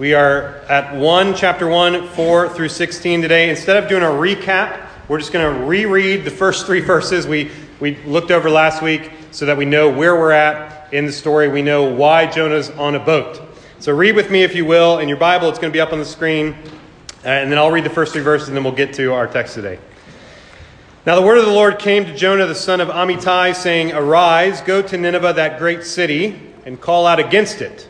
We are at 1, chapter 1, 4 through 16 today. Instead of doing a recap, we're just going to reread the first three verses we, we looked over last week so that we know where we're at in the story. We know why Jonah's on a boat. So read with me, if you will. In your Bible, it's going to be up on the screen. Uh, and then I'll read the first three verses, and then we'll get to our text today. Now the word of the Lord came to Jonah the son of Amittai, saying, Arise, go to Nineveh, that great city, and call out against it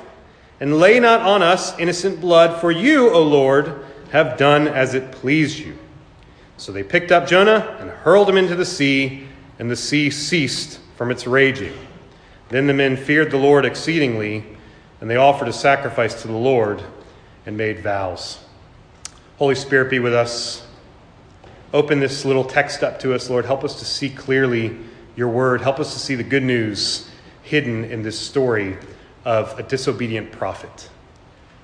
and lay not on us innocent blood, for you, O Lord, have done as it pleased you. So they picked up Jonah and hurled him into the sea, and the sea ceased from its raging. Then the men feared the Lord exceedingly, and they offered a sacrifice to the Lord and made vows. Holy Spirit, be with us. Open this little text up to us, Lord. Help us to see clearly your word. Help us to see the good news hidden in this story of a disobedient prophet.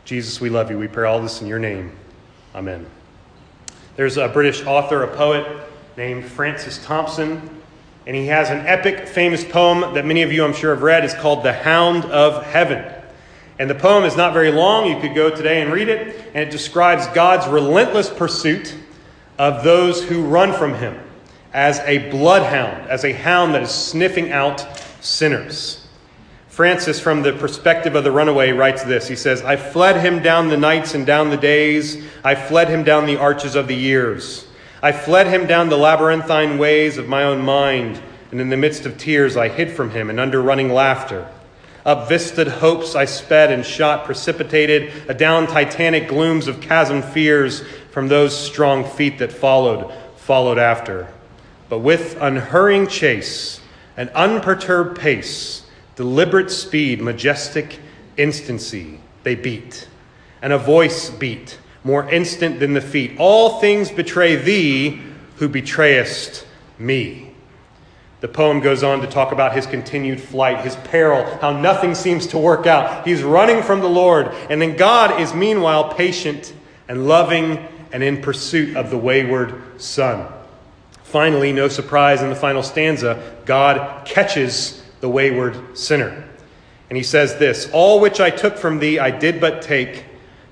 Jesus, we love you. We pray all this in your name. Amen. There's a British author, a poet named Francis Thompson, and he has an epic, famous poem that many of you, I'm sure, have read. It's called The Hound of Heaven. And the poem is not very long. You could go today and read it. And it describes God's relentless pursuit of those who run from him as a bloodhound, as a hound that is sniffing out sinners. Francis, from the perspective of the runaway, writes this. He says, I fled him down the nights and down the days. I fled him down the arches of the years. I fled him down the labyrinthine ways of my own mind. And in the midst of tears, I hid from him and under running laughter. Up vistaed hopes I sped and shot, precipitated adown titanic glooms of chasm fears from those strong feet that followed, followed after. But with unhurrying chase, an unperturbed pace, deliberate speed, majestic instancy, they beat. And a voice beat, more instant than the feet. All things betray thee who betrayest me. The poem goes on to talk about his continued flight, his peril, how nothing seems to work out. He's running from the Lord, and then God is meanwhile patient and loving and in pursuit of the wayward son. Finally, no surprise in the final stanza, God catches the wayward sinner. And he says this All which I took from thee I did but take,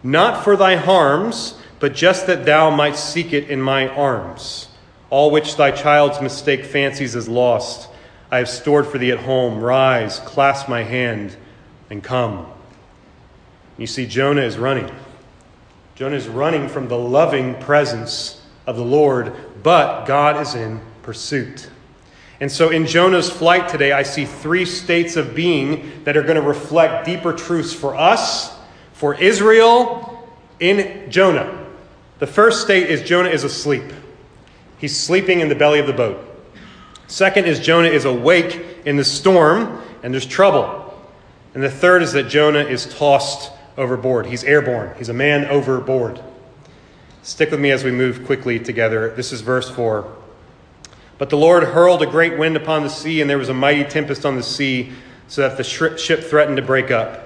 not for thy harms, but just that thou might seek it in my arms. All which thy child's mistake fancies as lost, I have stored for thee at home. Rise, clasp my hand, and come. You see, Jonah is running. Jonah is running from the loving presence of the Lord, but God is in pursuit. And so in Jonah's flight today, I see three states of being that are going to reflect deeper truths for us, for Israel, in Jonah. The first state is Jonah is asleep. He's sleeping in the belly of the boat. Second is Jonah is awake in the storm and there's trouble. And the third is that Jonah is tossed overboard. He's airborne. He's a man overboard. Stick with me as we move quickly together. This is verse 4. But the Lord hurled a great wind upon the sea, and there was a mighty tempest on the sea, so that the ship threatened to break up.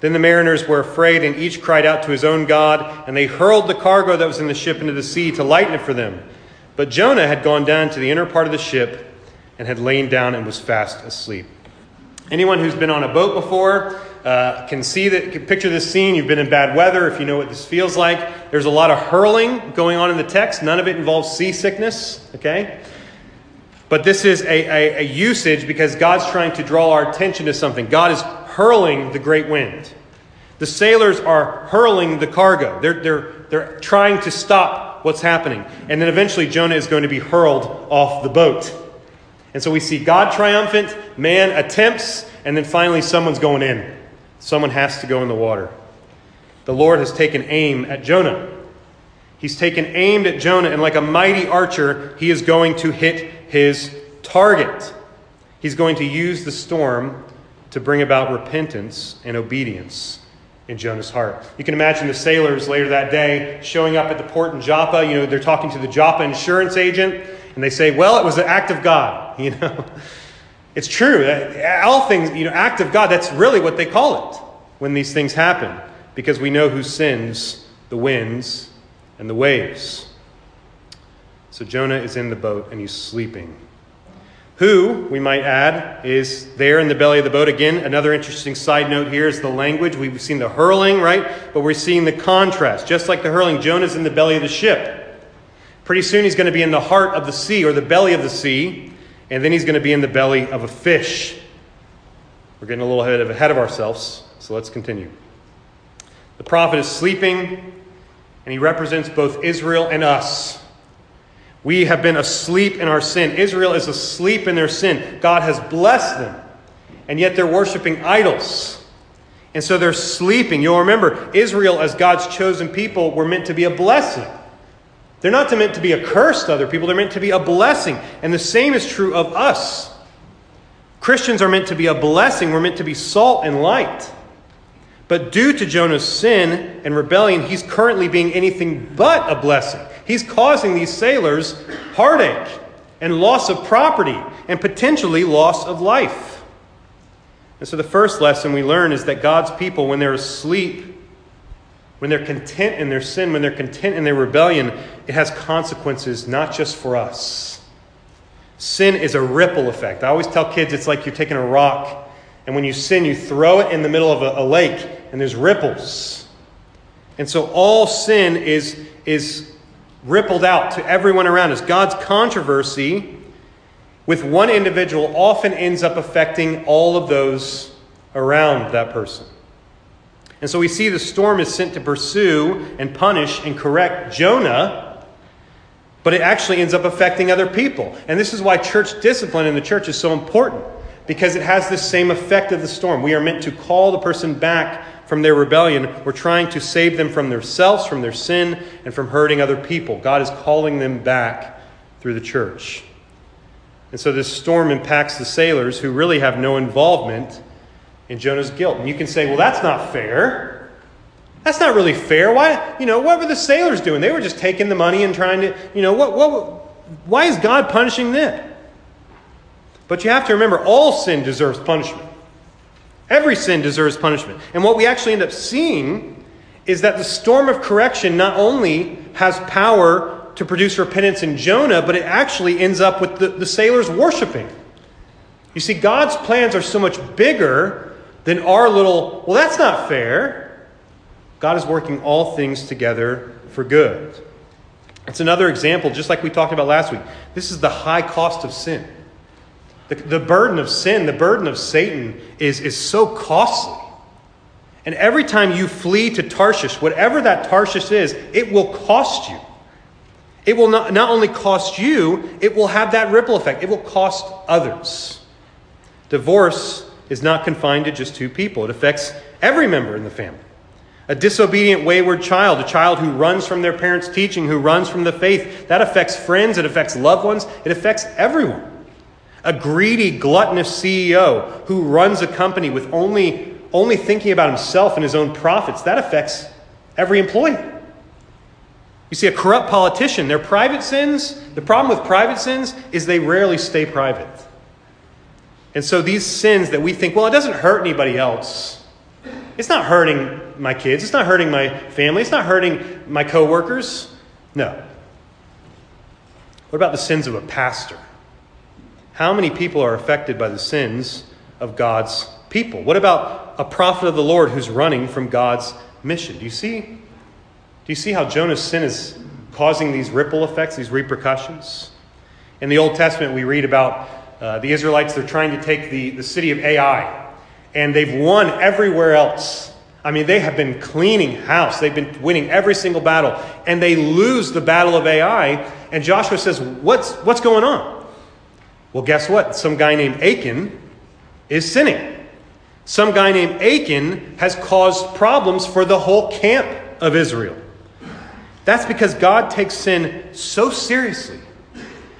Then the mariners were afraid, and each cried out to his own God, and they hurled the cargo that was in the ship into the sea to lighten it for them. But Jonah had gone down to the inner part of the ship and had lain down and was fast asleep. Anyone who's been on a boat before uh, can see that, can picture this scene. You've been in bad weather if you know what this feels like. There's a lot of hurling going on in the text. None of it involves seasickness, okay? But this is a, a, a usage because God's trying to draw our attention to something. God is hurling the great wind. The sailors are hurling the cargo. They're, they're, they're trying to stop what's happening. And then eventually Jonah is going to be hurled off the boat. And so we see God triumphant, man attempts, and then finally someone's going in. Someone has to go in the water. The Lord has taken aim at Jonah. He's taken aim at Jonah, and like a mighty archer, he is going to hit his target. He's going to use the storm to bring about repentance and obedience in Jonah's heart. You can imagine the sailors later that day showing up at the port in Joppa. You know, they're talking to the Joppa insurance agent, and they say, Well, it was an act of God. You know, it's true. All things, you know, act of God, that's really what they call it when these things happen, because we know who sins the winds and the waves. So Jonah is in the boat and he's sleeping. Who, we might add, is there in the belly of the boat. Again, another interesting side note here is the language. We've seen the hurling, right? But we're seeing the contrast. Just like the hurling, Jonah's in the belly of the ship. Pretty soon he's going to be in the heart of the sea or the belly of the sea, and then he's going to be in the belly of a fish. We're getting a little ahead of, ourselves, so let's continue. The prophet is sleeping, and he represents both Israel and us. We have been asleep in our sin. Israel is asleep in their sin. God has blessed them, and yet they're worshiping idols. And so they're sleeping. You'll remember, Israel, as God's chosen people, were meant to be a blessing. They're not meant to be a curse to other people, they're meant to be a blessing. And the same is true of us. Christians are meant to be a blessing, we're meant to be salt and light. But due to Jonah's sin and rebellion, he's currently being anything but a blessing. He's causing these sailors heartache and loss of property and potentially loss of life. And so the first lesson we learn is that God's people, when they're asleep, when they're content in their sin, when they're content in their rebellion, it has consequences not just for us. Sin is a ripple effect. I always tell kids it's like you're taking a rock, and when you sin, you throw it in the middle of a, a lake, and there's ripples. And so all sin is, is rippled out to everyone around us. God's controversy with one individual often ends up affecting all of those around that person. And so we see the storm is sent to pursue and punish and correct Jonah, but it actually ends up affecting other people. And this is why church discipline in the church is so important, because it has this same effect of the storm. We are meant to call the person back from their rebellion. We're trying to save them from themselves, from their sin, and from hurting other people. God is calling them back through the church. And so this storm impacts the sailors who really have no involvement in Jonah's guilt. And you can say, well, that's not fair. That's not really fair. Why, you know, what were the sailors doing? They were just taking the money and trying to, you know, what, what, why is God punishing them? But you have to remember, all sin deserves punishment. Every sin deserves punishment. And what we actually end up seeing is that the storm of correction not only has power to produce repentance in Jonah, but it actually ends up with the, the sailors worshiping. You see, God's plans are so much bigger than our little, well, that's not fair. God is working all things together for good. It's another example, just like we talked about last week. This is the high cost of sin. The, the burden of sin, the burden of Satan is, is so costly. And every time you flee to Tarshish, whatever that Tarshish is, it will cost you. It will not, not only cost you, it will have that ripple effect. It will cost others. Divorce is not confined to just two people, it affects every member in the family. A disobedient, wayward child, a child who runs from their parents' teaching, who runs from the faith, that affects friends, it affects loved ones, it affects everyone. A greedy, gluttonous CEO who runs a company with only, only thinking about himself and his own profits, that affects every employee. You see, a corrupt politician, their private sins, the problem with private sins is they rarely stay private. And so these sins that we think, well, it doesn't hurt anybody else. It's not hurting my kids. It's not hurting my family. It's not hurting my coworkers. No. What about the sins of a pastor? How many people are affected by the sins of God's people? What about a prophet of the Lord who's running from God's mission? Do you see? Do you see how Jonah's sin is causing these ripple effects, these repercussions? In the Old Testament, we read about uh, the Israelites, they're trying to take the, the city of Ai, and they've won everywhere else. I mean, they have been cleaning house. They've been winning every single battle, and they lose the battle of Ai. And Joshua says, What's, what's going on? Well, guess what? Some guy named Achan is sinning. Some guy named Achan has caused problems for the whole camp of Israel. That's because God takes sin so seriously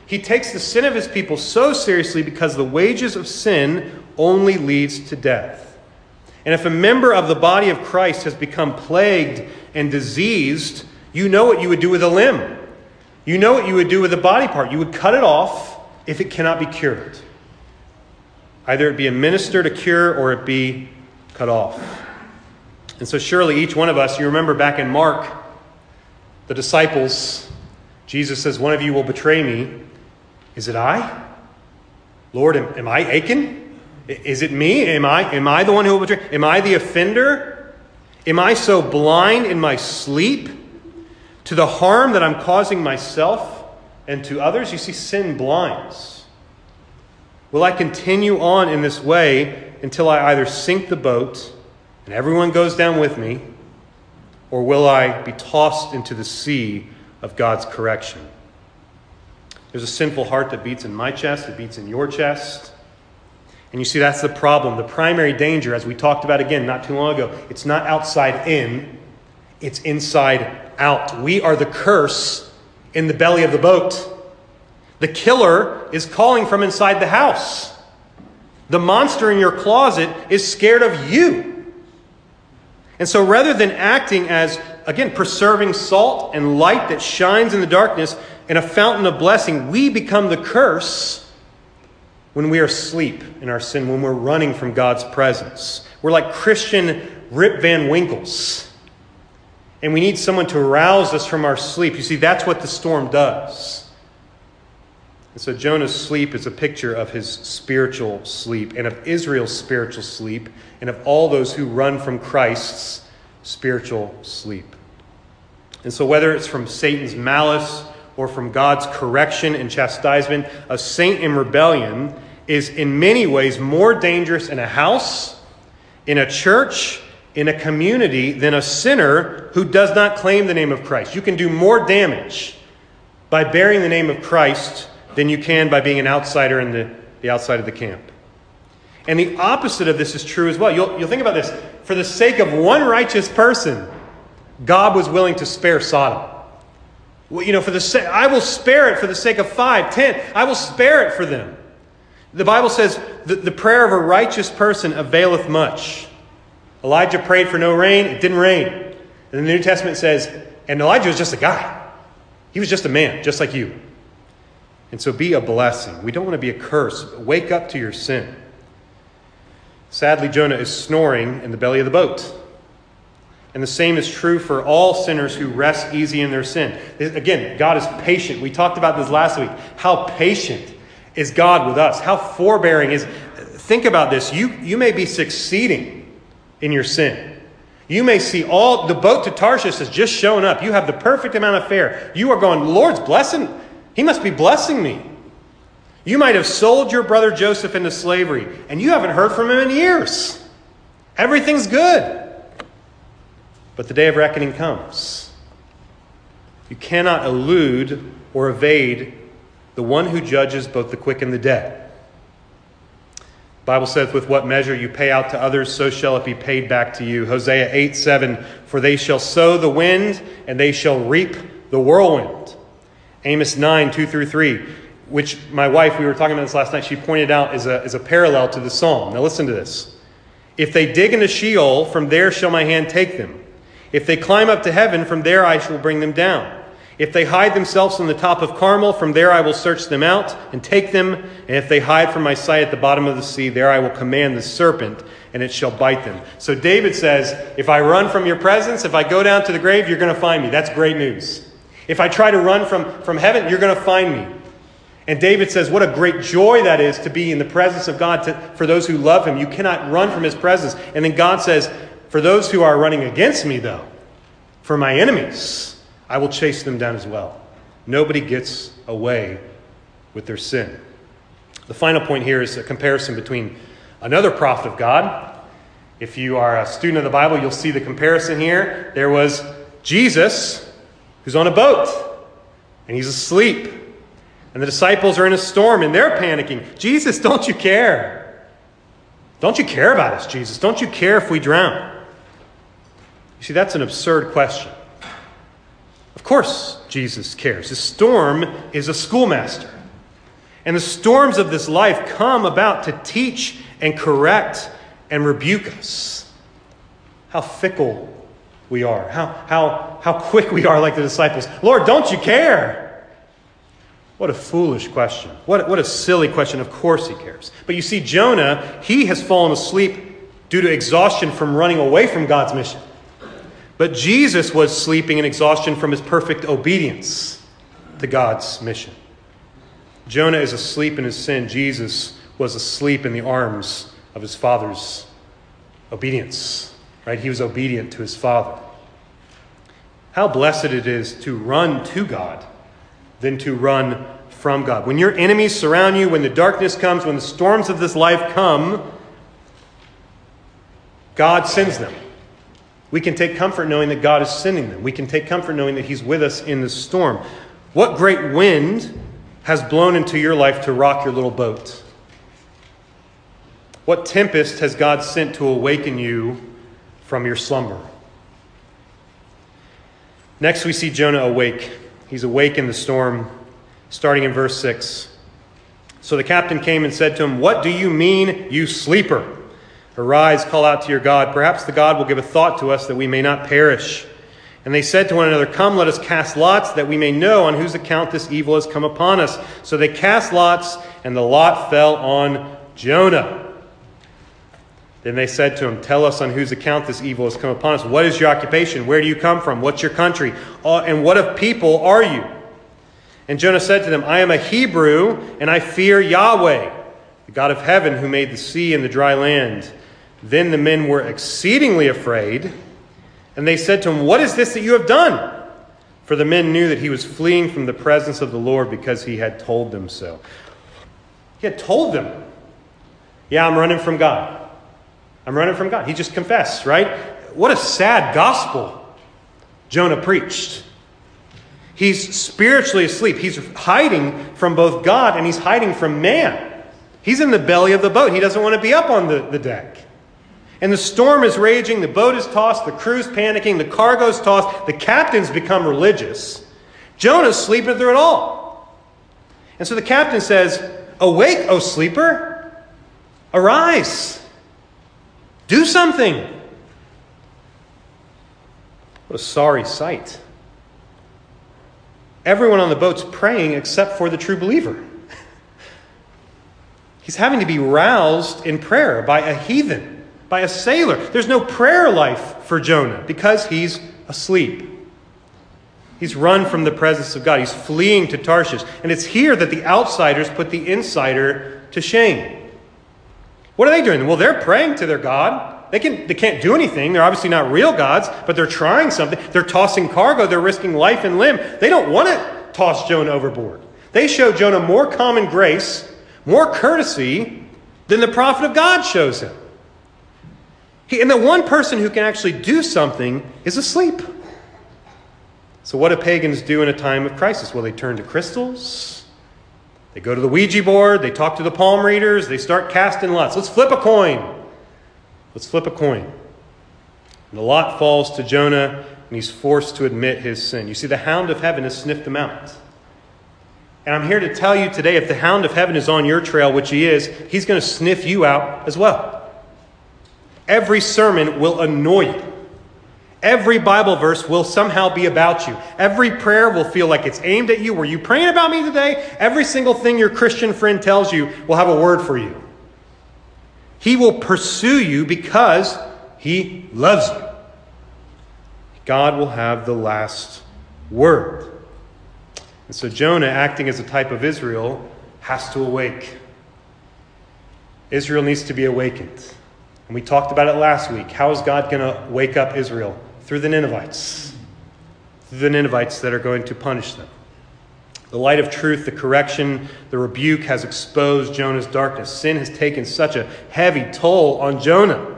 he takes the sin of his people so seriously because the wages of sin only leads to death. And if a member of the body of Christ has become plagued and diseased, you know what you would do with a limb. You know what you would do with a body part. You would cut it off if it cannot be cured. Either it be administered a cure or it be cut off. And so, surely each one of us, you remember back in Mark, the disciples, Jesus says, One of you will betray me. Is it I? Lord, am, am I Achan? Is it me? Am I, am I the one who will betray? Am I the offender? Am I so blind in my sleep to the harm that I'm causing myself and to others? You see, sin blinds. Will I continue on in this way until I either sink the boat and everyone goes down with me, or will I be tossed into the sea of God's correction? There's a sinful heart that beats in my chest, it beats in your chest. And you see, that's the problem. The primary danger, as we talked about again not too long ago, it's not outside in, it's inside out. We are the curse in the belly of the boat. The killer is calling from inside the house. The monster in your closet is scared of you. And so rather than acting as, again, preserving salt and light that shines in the darkness, and a fountain of blessing, we become the curse when we are asleep in our sin, when we're running from God's presence. We're like Christian Rip Van Winkles. And we need someone to rouse us from our sleep. You see, that's what the storm does. And so Jonah's sleep is a picture of his spiritual sleep and of Israel's spiritual sleep and of all those who run from Christ's spiritual sleep. And so, whether it's from Satan's malice or from God's correction and chastisement, a saint in rebellion is in many ways more dangerous in a house, in a church, in a community than a sinner who does not claim the name of Christ. You can do more damage by bearing the name of Christ than you can by being an outsider in the, the outside of the camp. And the opposite of this is true as well. You'll, you'll think about this. For the sake of one righteous person, God was willing to spare Sodom. Well, you know, for the I will spare it for the sake of five, ten. I will spare it for them. The Bible says the prayer of a righteous person availeth much. Elijah prayed for no rain, it didn't rain. And the New Testament says, and Elijah was just a guy. He was just a man, just like you. And so be a blessing. We don't want to be a curse. Wake up to your sin. Sadly, Jonah is snoring in the belly of the boat. And the same is true for all sinners who rest easy in their sin. Again, God is patient. We talked about this last week. How patient is God with us? How forbearing is. Think about this. You, you may be succeeding in your sin. You may see all the boat to Tarshish has just shown up. You have the perfect amount of fare. You are going, Lord's blessing. He must be blessing me. You might have sold your brother Joseph into slavery, and you haven't heard from him in years. Everything's good. But the day of reckoning comes. You cannot elude or evade the one who judges both the quick and the dead. Bible says, With what measure you pay out to others, so shall it be paid back to you. Hosea 8 7, For they shall sow the wind, and they shall reap the whirlwind. Amos 9 2 through 3, which my wife, we were talking about this last night, she pointed out is a, is a parallel to the psalm. Now listen to this. If they dig into Sheol, from there shall my hand take them. If they climb up to heaven, from there I shall bring them down. If they hide themselves on the top of Carmel, from there I will search them out and take them. And if they hide from my sight at the bottom of the sea, there I will command the serpent, and it shall bite them. So David says, If I run from your presence, if I go down to the grave, you're going to find me. That's great news. If I try to run from, from heaven, you're going to find me. And David says, What a great joy that is to be in the presence of God to, for those who love him. You cannot run from his presence. And then God says, For those who are running against me, though, for my enemies, I will chase them down as well. Nobody gets away with their sin. The final point here is a comparison between another prophet of God. If you are a student of the Bible, you'll see the comparison here. There was Jesus, who's on a boat, and he's asleep. And the disciples are in a storm, and they're panicking. Jesus, don't you care? Don't you care about us, Jesus? Don't you care if we drown? You see, that's an absurd question. Of course, Jesus cares. The storm is a schoolmaster. And the storms of this life come about to teach and correct and rebuke us. How fickle we are. How, how, how quick we are, like the disciples. Lord, don't you care? What a foolish question. What, what a silly question. Of course he cares. But you see, Jonah, he has fallen asleep due to exhaustion from running away from God's mission. But Jesus was sleeping in exhaustion from his perfect obedience to God's mission. Jonah is asleep in his sin. Jesus was asleep in the arms of his father's obedience. Right? He was obedient to his father. How blessed it is to run to God than to run from God. When your enemies surround you, when the darkness comes, when the storms of this life come, God sends them. We can take comfort knowing that God is sending them. We can take comfort knowing that He's with us in the storm. What great wind has blown into your life to rock your little boat? What tempest has God sent to awaken you from your slumber? Next, we see Jonah awake. He's awake in the storm, starting in verse 6. So the captain came and said to him, What do you mean, you sleeper? Arise, call out to your God. Perhaps the God will give a thought to us that we may not perish. And they said to one another, Come, let us cast lots, that we may know on whose account this evil has come upon us. So they cast lots, and the lot fell on Jonah. Then they said to him, Tell us on whose account this evil has come upon us. What is your occupation? Where do you come from? What's your country? Uh, and what of people are you? And Jonah said to them, I am a Hebrew, and I fear Yahweh, the God of heaven who made the sea and the dry land. Then the men were exceedingly afraid, and they said to him, What is this that you have done? For the men knew that he was fleeing from the presence of the Lord because he had told them so. He had told them, Yeah, I'm running from God. I'm running from God. He just confessed, right? What a sad gospel Jonah preached. He's spiritually asleep. He's hiding from both God and he's hiding from man. He's in the belly of the boat. He doesn't want to be up on the, the deck. And the storm is raging, the boat is tossed, the crew's panicking, the cargo's tossed, the captain's become religious. Jonah's sleeping through it all. And so the captain says, Awake, O sleeper! Arise! Do something! What a sorry sight. Everyone on the boat's praying except for the true believer. He's having to be roused in prayer by a heathen by a sailor. There's no prayer life for Jonah because he's asleep. He's run from the presence of God. He's fleeing to Tarshish. And it's here that the outsiders put the insider to shame. What are they doing? Well, they're praying to their God. They, can, they can't do anything. They're obviously not real gods, but they're trying something. They're tossing cargo. They're risking life and limb. They don't want to toss Jonah overboard. They show Jonah more common grace, more courtesy than the prophet of God shows him. He, and the one person who can actually do something is asleep. So, what do pagans do in a time of crisis? Well, they turn to crystals, They go to the Ouija board, they talk to the palm readers, they start casting lots. Let's flip a coin. Let's flip a coin. And the lot falls to Jonah, and he's forced to admit his sin. You see, the hound of heaven has sniffed him out. And I'm here to tell you today if the hound of heaven is on your trail, which he is, he's going to sniff you out as well. Every sermon will annoy you. Every Bible verse will somehow be about you. Every prayer will feel like it's aimed at you. Were you praying about me today? Every single thing your Christian friend tells you will have a word for you. He will pursue you because he loves you. God will have the last word. And so Jonah, acting as a type of Israel, has to awake. Israel needs to be awakened. And we talked about it last week. How is God going to wake up Israel? through the Ninevites, through the Ninevites that are going to punish them. The light of truth, the correction, the rebuke has exposed Jonah's darkness. Sin has taken such a heavy toll on Jonah.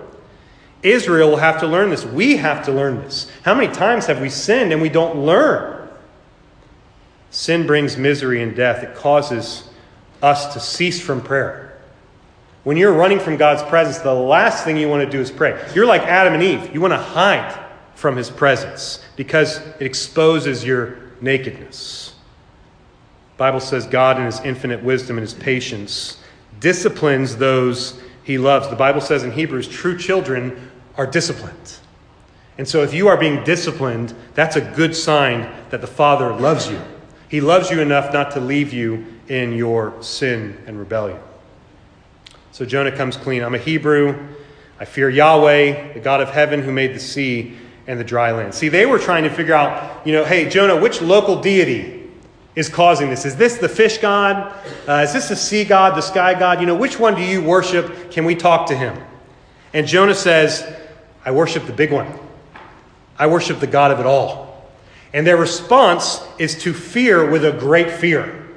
Israel will have to learn this. We have to learn this. How many times have we sinned and we don't learn? Sin brings misery and death. It causes us to cease from prayer. When you're running from God's presence, the last thing you want to do is pray. You're like Adam and Eve. You want to hide from his presence because it exposes your nakedness. The Bible says God in his infinite wisdom and his patience disciplines those he loves. The Bible says in Hebrews true children are disciplined. And so if you are being disciplined, that's a good sign that the Father loves you. He loves you enough not to leave you in your sin and rebellion. So Jonah comes clean. I'm a Hebrew. I fear Yahweh, the God of heaven who made the sea and the dry land. See, they were trying to figure out, you know, hey, Jonah, which local deity is causing this? Is this the fish god? Uh, is this the sea god, the sky god? You know, which one do you worship? Can we talk to him? And Jonah says, I worship the big one. I worship the God of it all. And their response is to fear with a great fear.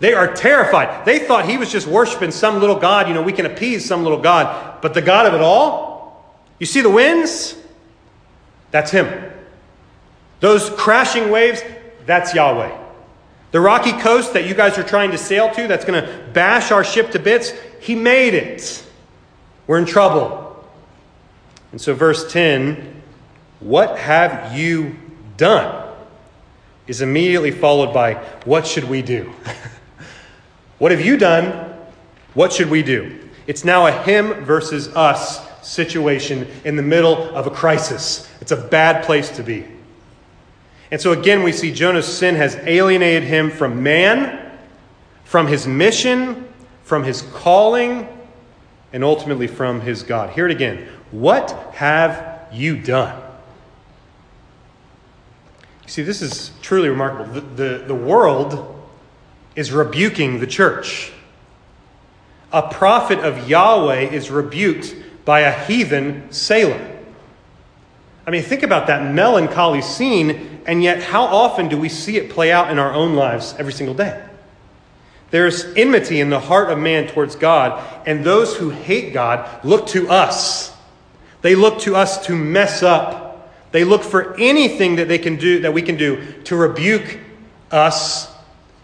They are terrified. They thought he was just worshiping some little God. You know, we can appease some little God. But the God of it all? You see the winds? That's Him. Those crashing waves, that's Yahweh. The rocky coast that you guys are trying to sail to, that's going to bash our ship to bits, He made it. We're in trouble. And so, verse 10 what have you done? is immediately followed by, What should we do? what have you done? What should we do? It's now a him versus us situation in the middle of a crisis. It's a bad place to be. And so again, we see Jonah's sin has alienated him from man, from his mission, from his calling, and ultimately from his God. Hear it again. What have you done? You see, this is truly remarkable. The, the, the world is rebuking the church. A prophet of Yahweh is rebuked by a heathen sailor. I mean, think about that melancholy scene, and yet how often do we see it play out in our own lives every single day? There's enmity in the heart of man towards God, and those who hate God look to us. They look to us to mess up. They look for anything that they can do that we can do to rebuke us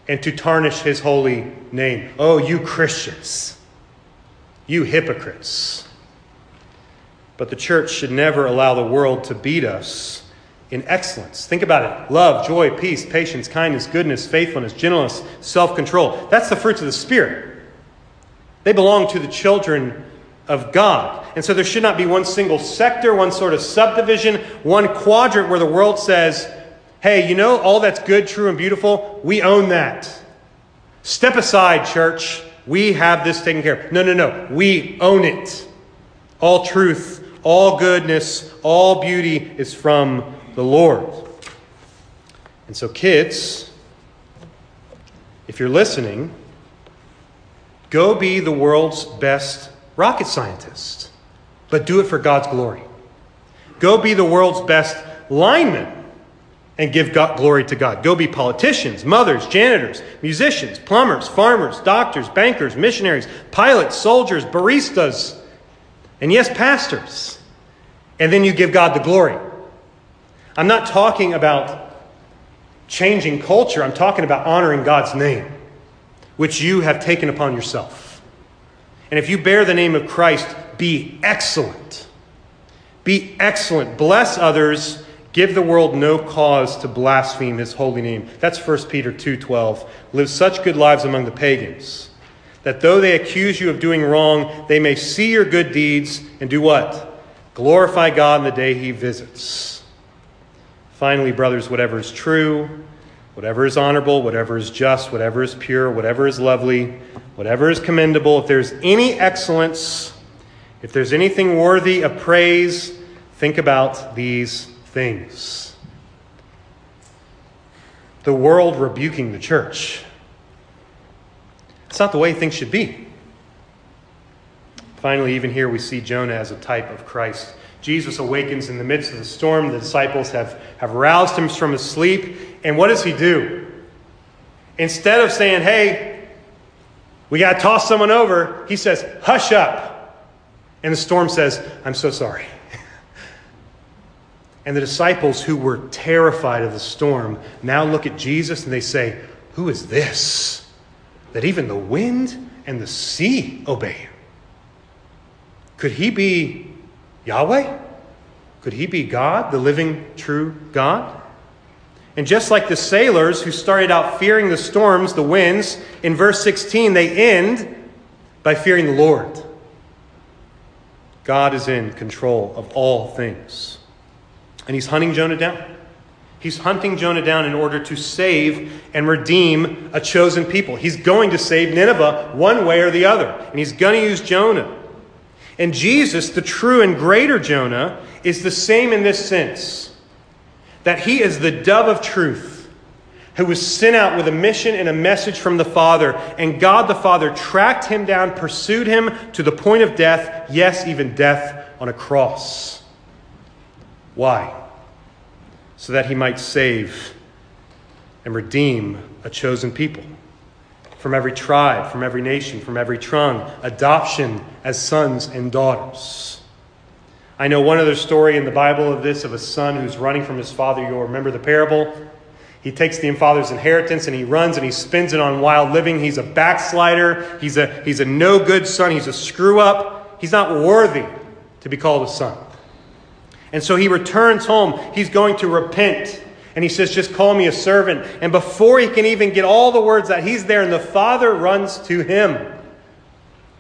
and to tarnish his holy name. Oh, you Christians, you hypocrites. But the church should never allow the world to beat us in excellence. Think about it love, joy, peace, patience, kindness, goodness, faithfulness, gentleness, self control. That's the fruits of the Spirit. They belong to the children of God. And so there should not be one single sector, one sort of subdivision, one quadrant where the world says, hey, you know, all that's good, true, and beautiful, we own that. Step aside, church. We have this taken care of. No, no, no. We own it. All truth all goodness, all beauty is from the Lord. And so, kids, if you're listening, go be the world's best rocket scientist, but do it for God's glory. Go be the world's best lineman and give God, glory to God. Go be politicians, mothers, janitors, musicians, plumbers, farmers, doctors, bankers, missionaries, pilots, soldiers, baristas, and yes, pastors and then you give God the glory. I'm not talking about changing culture, I'm talking about honoring God's name. which you have taken upon yourself. And if you bear the name of Christ, be excellent. Be excellent. Bless others. Give the world no cause to blaspheme his holy name. That's 1 Peter 2:12. Live such good lives among the pagans that though they accuse you of doing wrong, they may see your good deeds and do what? Glorify God in the day he visits. Finally, brothers, whatever is true, whatever is honorable, whatever is just, whatever is pure, whatever is lovely, whatever is commendable, if there's any excellence, if there's anything worthy of praise, think about these things. The world rebuking the church. It's not the way things should be. Finally, even here we see Jonah as a type of Christ. Jesus awakens in the midst of the storm. The disciples have, have roused him from his sleep. And what does he do? Instead of saying, hey, we got to toss someone over, he says, hush up. And the storm says, I'm so sorry. And the disciples who were terrified of the storm now look at Jesus and they say, Who is this? that even the wind and the sea obey him. Could he be Yahweh? Could he be God, the living, true God? And just like the sailors who started out fearing the storms, the winds, in verse 16, they end by fearing the Lord. God is in control of all things. And he's hunting Jonah down. He's hunting Jonah down in order to save and redeem a chosen people. He's going to save Nineveh one way or the other, and he's going to use Jonah. And Jesus, the true and greater Jonah, is the same in this sense that he is the dove of truth who was sent out with a mission and a message from the Father. And God the Father tracked him down, pursued him to the point of death, yes, even death on a cross. Why? so that he might save and redeem a chosen people from every tribe, from every nation, from every tongue, adoption as sons and daughters. I know one other story in the Bible of this of a son who's running from his father. You'll remember the parable. He takes the father's inheritance and he runs and he spends it on wild living. He's a backslider. He's a, he's a no good son. He's a screw up. He's not worthy to be called a son. And so he returns home. He's going to repent. And he says, Just call me a servant. And before he can even get all the words out, he's there, and the father runs to him.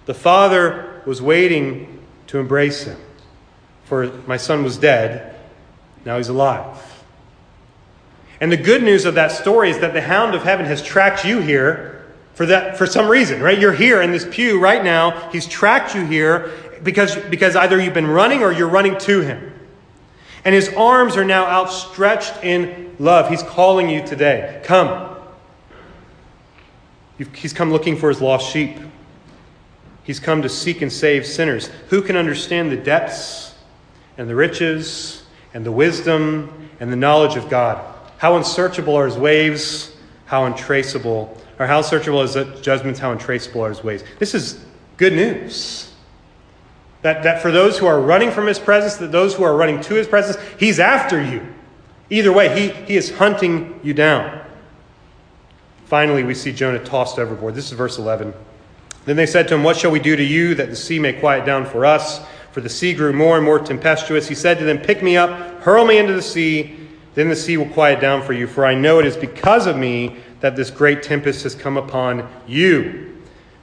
The father was waiting to embrace him. For my son was dead, now he's alive. And the good news of that story is that the hound of heaven has tracked you here for that for some reason, right? You're here in this pew right now. He's tracked you here because, because either you've been running or you're running to him. And his arms are now outstretched in love. He's calling you today. Come. He's come looking for his lost sheep. He's come to seek and save sinners. Who can understand the depths and the riches and the wisdom and the knowledge of God? How unsearchable are his ways, how untraceable, or how searchable is his judgments, how untraceable are his ways. This is good news. That, that for those who are running from his presence, that those who are running to his presence, he's after you. Either way, he, he is hunting you down. Finally, we see Jonah tossed overboard. This is verse 11. Then they said to him, What shall we do to you that the sea may quiet down for us? For the sea grew more and more tempestuous. He said to them, Pick me up, hurl me into the sea, then the sea will quiet down for you. For I know it is because of me that this great tempest has come upon you.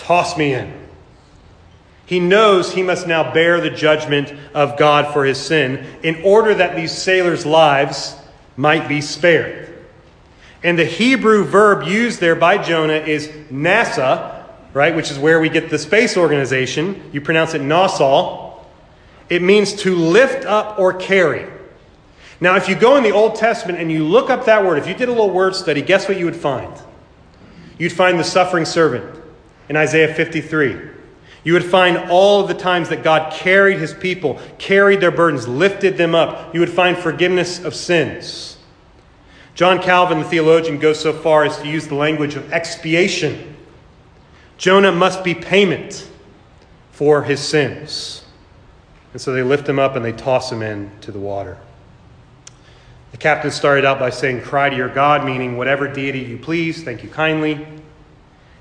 Toss me in. He knows he must now bear the judgment of God for his sin in order that these sailors' lives might be spared. And the Hebrew verb used there by Jonah is NASA, right, which is where we get the space organization. You pronounce it NASA. It means to lift up or carry. Now, if you go in the Old Testament and you look up that word, if you did a little word study, guess what you would find? You'd find the suffering servant in Isaiah 53. You would find all of the times that God carried his people, carried their burdens, lifted them up. You would find forgiveness of sins. John Calvin, the theologian, goes so far as to use the language of expiation. Jonah must be payment for his sins. And so they lift him up and they toss him into the water. The captain started out by saying, Cry to your God, meaning whatever deity you please, thank you kindly.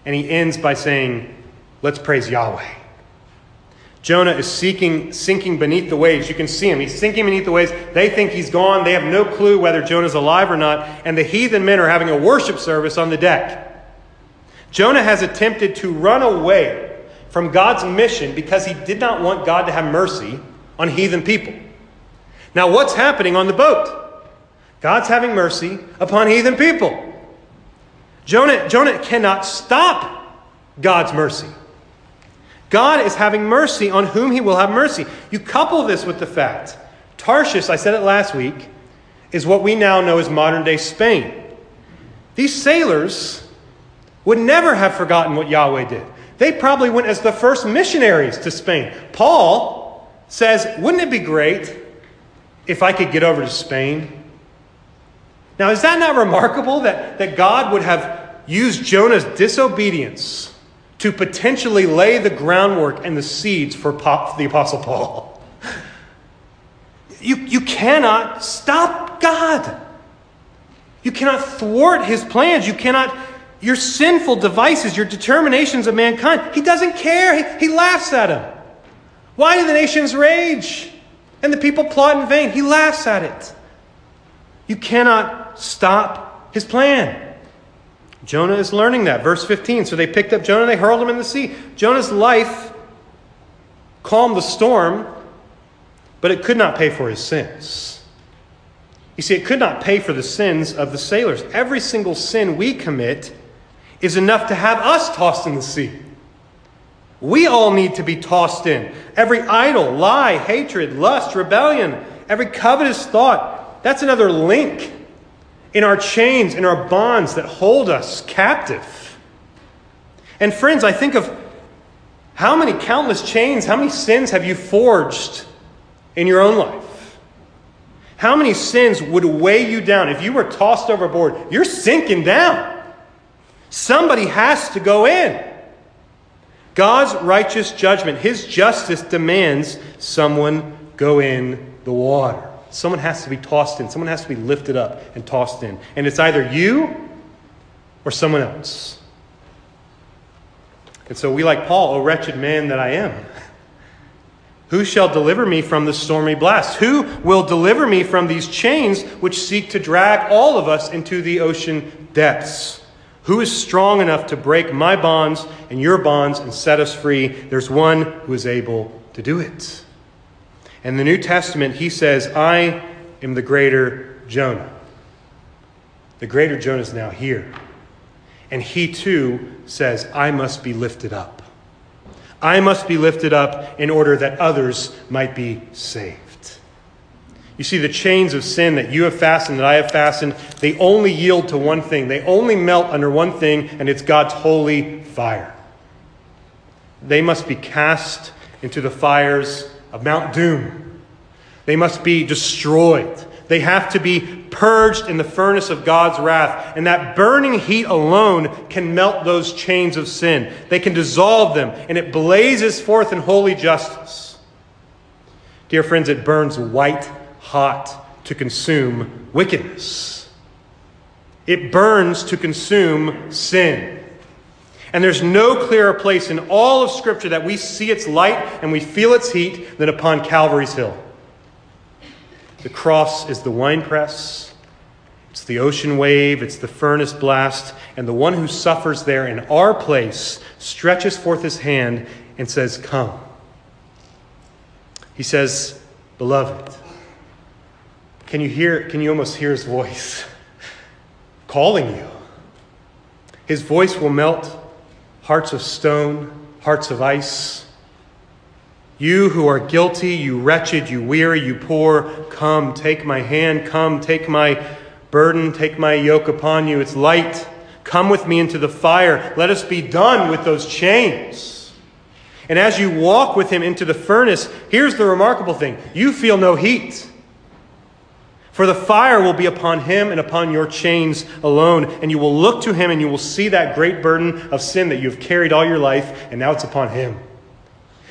And he ends by saying, Let's praise Yahweh. Jonah is seeking, sinking beneath the waves. You can see him. He's sinking beneath the waves. They think he's gone. They have no clue whether Jonah's alive or not. And the heathen men are having a worship service on the deck. Jonah has attempted to run away from God's mission because he did not want God to have mercy on heathen people. Now, what's happening on the boat? God's having mercy upon heathen people. Jonah, Jonah cannot stop God's mercy. God is having mercy on whom he will have mercy. You couple this with the fact Tarshish, I said it last week, is what we now know as modern day Spain. These sailors would never have forgotten what Yahweh did. They probably went as the first missionaries to Spain. Paul says, Wouldn't it be great if I could get over to Spain? Now, is that not remarkable that, that God would have used Jonah's disobedience to potentially lay the groundwork and the seeds for the Apostle Paul? You, you cannot stop God. You cannot thwart his plans. You cannot, your sinful devices, your determinations of mankind. He doesn't care. He, he laughs at him. Why do the nations rage and the people plot in vain? He laughs at it. You cannot stop his plan. Jonah is learning that. Verse 15. So they picked up Jonah and they hurled him in the sea. Jonah's life calmed the storm, but it could not pay for his sins. You see, it could not pay for the sins of the sailors. Every single sin we commit is enough to have us tossed in the sea. We all need to be tossed in. Every idol, lie, hatred, lust, rebellion, every covetous thought, that's another link in our chains, in our bonds that hold us captive. And friends, I think of how many countless chains, how many sins have you forged in your own life? How many sins would weigh you down? If you were tossed overboard, you're sinking down. Somebody has to go in. God's righteous judgment, His justice demands someone go in the water. Someone has to be tossed in. Someone has to be lifted up and tossed in. And it's either you or someone else. And so we, like Paul, O wretched man that I am. Who shall deliver me from the stormy blast? Who will deliver me from these chains which seek to drag all of us into the ocean depths? Who is strong enough to break my bonds and your bonds and set us free? There's one who is able to do it. In the New Testament, he says, I am the greater Jonah. The greater Jonah is now here. And he too says, I must be lifted up. I must be lifted up in order that others might be saved. You see, the chains of sin that you have fastened, that I have fastened, they only yield to one thing. They only melt under one thing, and it's God's holy fire. They must be cast into the fires of Mount Doom. They must be destroyed. They have to be purged in the furnace of God's wrath. And that burning heat alone can melt those chains of sin. They can dissolve them, and it blazes forth in holy justice. Dear friends, it burns white hot to consume wickedness. It burns to consume sin. And there's no clearer place in all of Scripture that we see its light and we feel its heat than upon Calvary's Hill. The cross is the winepress, it's the ocean wave, it's the furnace blast, and the one who suffers there in our place stretches forth his hand and says, Come. He says, Beloved. Can you hear, can you almost hear his voice calling you? His voice will melt hearts of stone, hearts of ice. You who are guilty, you wretched, you weary, you poor, come, take my hand, come, take my burden, take my yoke upon you. It's light. Come with me into the fire. Let us be done with those chains. And as you walk with him into the furnace, here's the remarkable thing you feel no heat. For the fire will be upon him and upon your chains alone. And you will look to him and you will see that great burden of sin that you have carried all your life, and now it's upon him.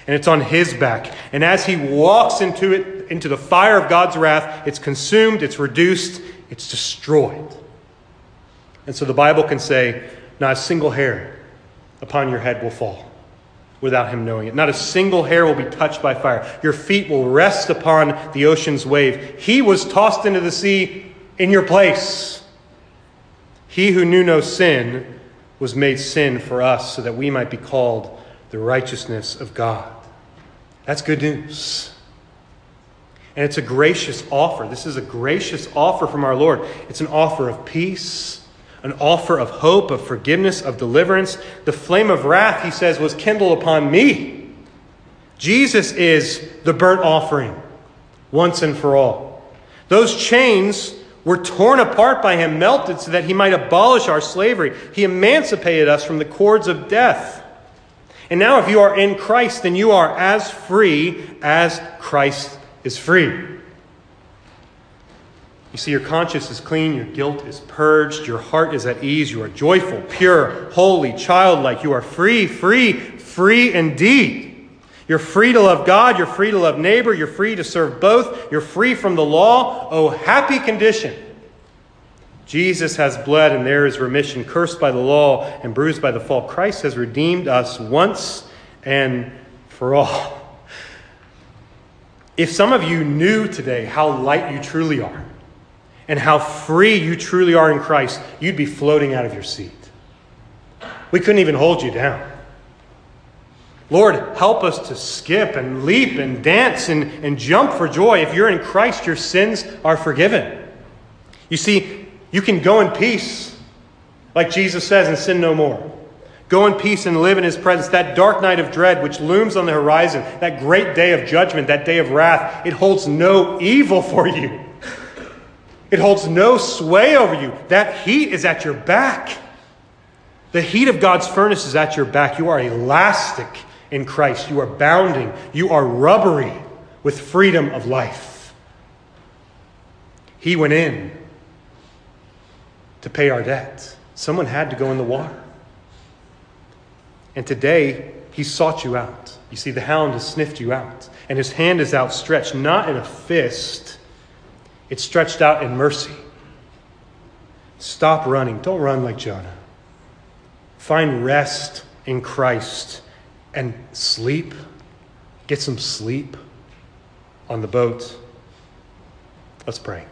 And it's on his back. And as he walks into it, into the fire of God's wrath, it's consumed, it's reduced, it's destroyed. And so the Bible can say, not a single hair upon your head will fall without him knowing it. Not a single hair will be touched by fire. Your feet will rest upon the ocean's wave. He was tossed into the sea in your place. He who knew no sin was made sin for us so that we might be called the righteousness of God. That's good news. And it's a gracious offer. This is a gracious offer from our Lord. It's an offer of peace an offer of hope, of forgiveness, of deliverance. The flame of wrath, he says, was kindled upon me. Jesus is the burnt offering once and for all. Those chains were torn apart by him, melted so that he might abolish our slavery. He emancipated us from the cords of death. And now, if you are in Christ, then you are as free as Christ is free. You see, your conscience is clean, your guilt is purged, your heart is at ease, you are joyful, pure, holy, childlike. You are free, free, free indeed. You're free to love God, you're free to love neighbor, you're free to serve both, you're free from the law. Oh, happy condition! Jesus has bled, and there is remission, cursed by the law and bruised by the fall. Christ has redeemed us once and for all. If some of you knew today how light you truly are, and how free you truly are in Christ, you'd be floating out of your seat. We couldn't even hold you down. Lord, help us to skip and leap and dance and, and jump for joy. If you're in Christ, your sins are forgiven. You see, you can go in peace, like Jesus says, and sin no more. Go in peace and live in his presence. That dark night of dread which looms on the horizon, that great day of judgment, that day of wrath, it holds no evil for you. It holds no sway over you. That heat is at your back. The heat of God's furnace is at your back. You are elastic in Christ. You are bounding. You are rubbery with freedom of life. He went in to pay our debt. Someone had to go in the water. And today, he sought you out. You see, the hound has sniffed you out, and his hand is outstretched, not in a fist it's stretched out in mercy. Stop running. Don't run like Jonah. Find rest in Christ and sleep. Get some sleep on the boat. Let's pray.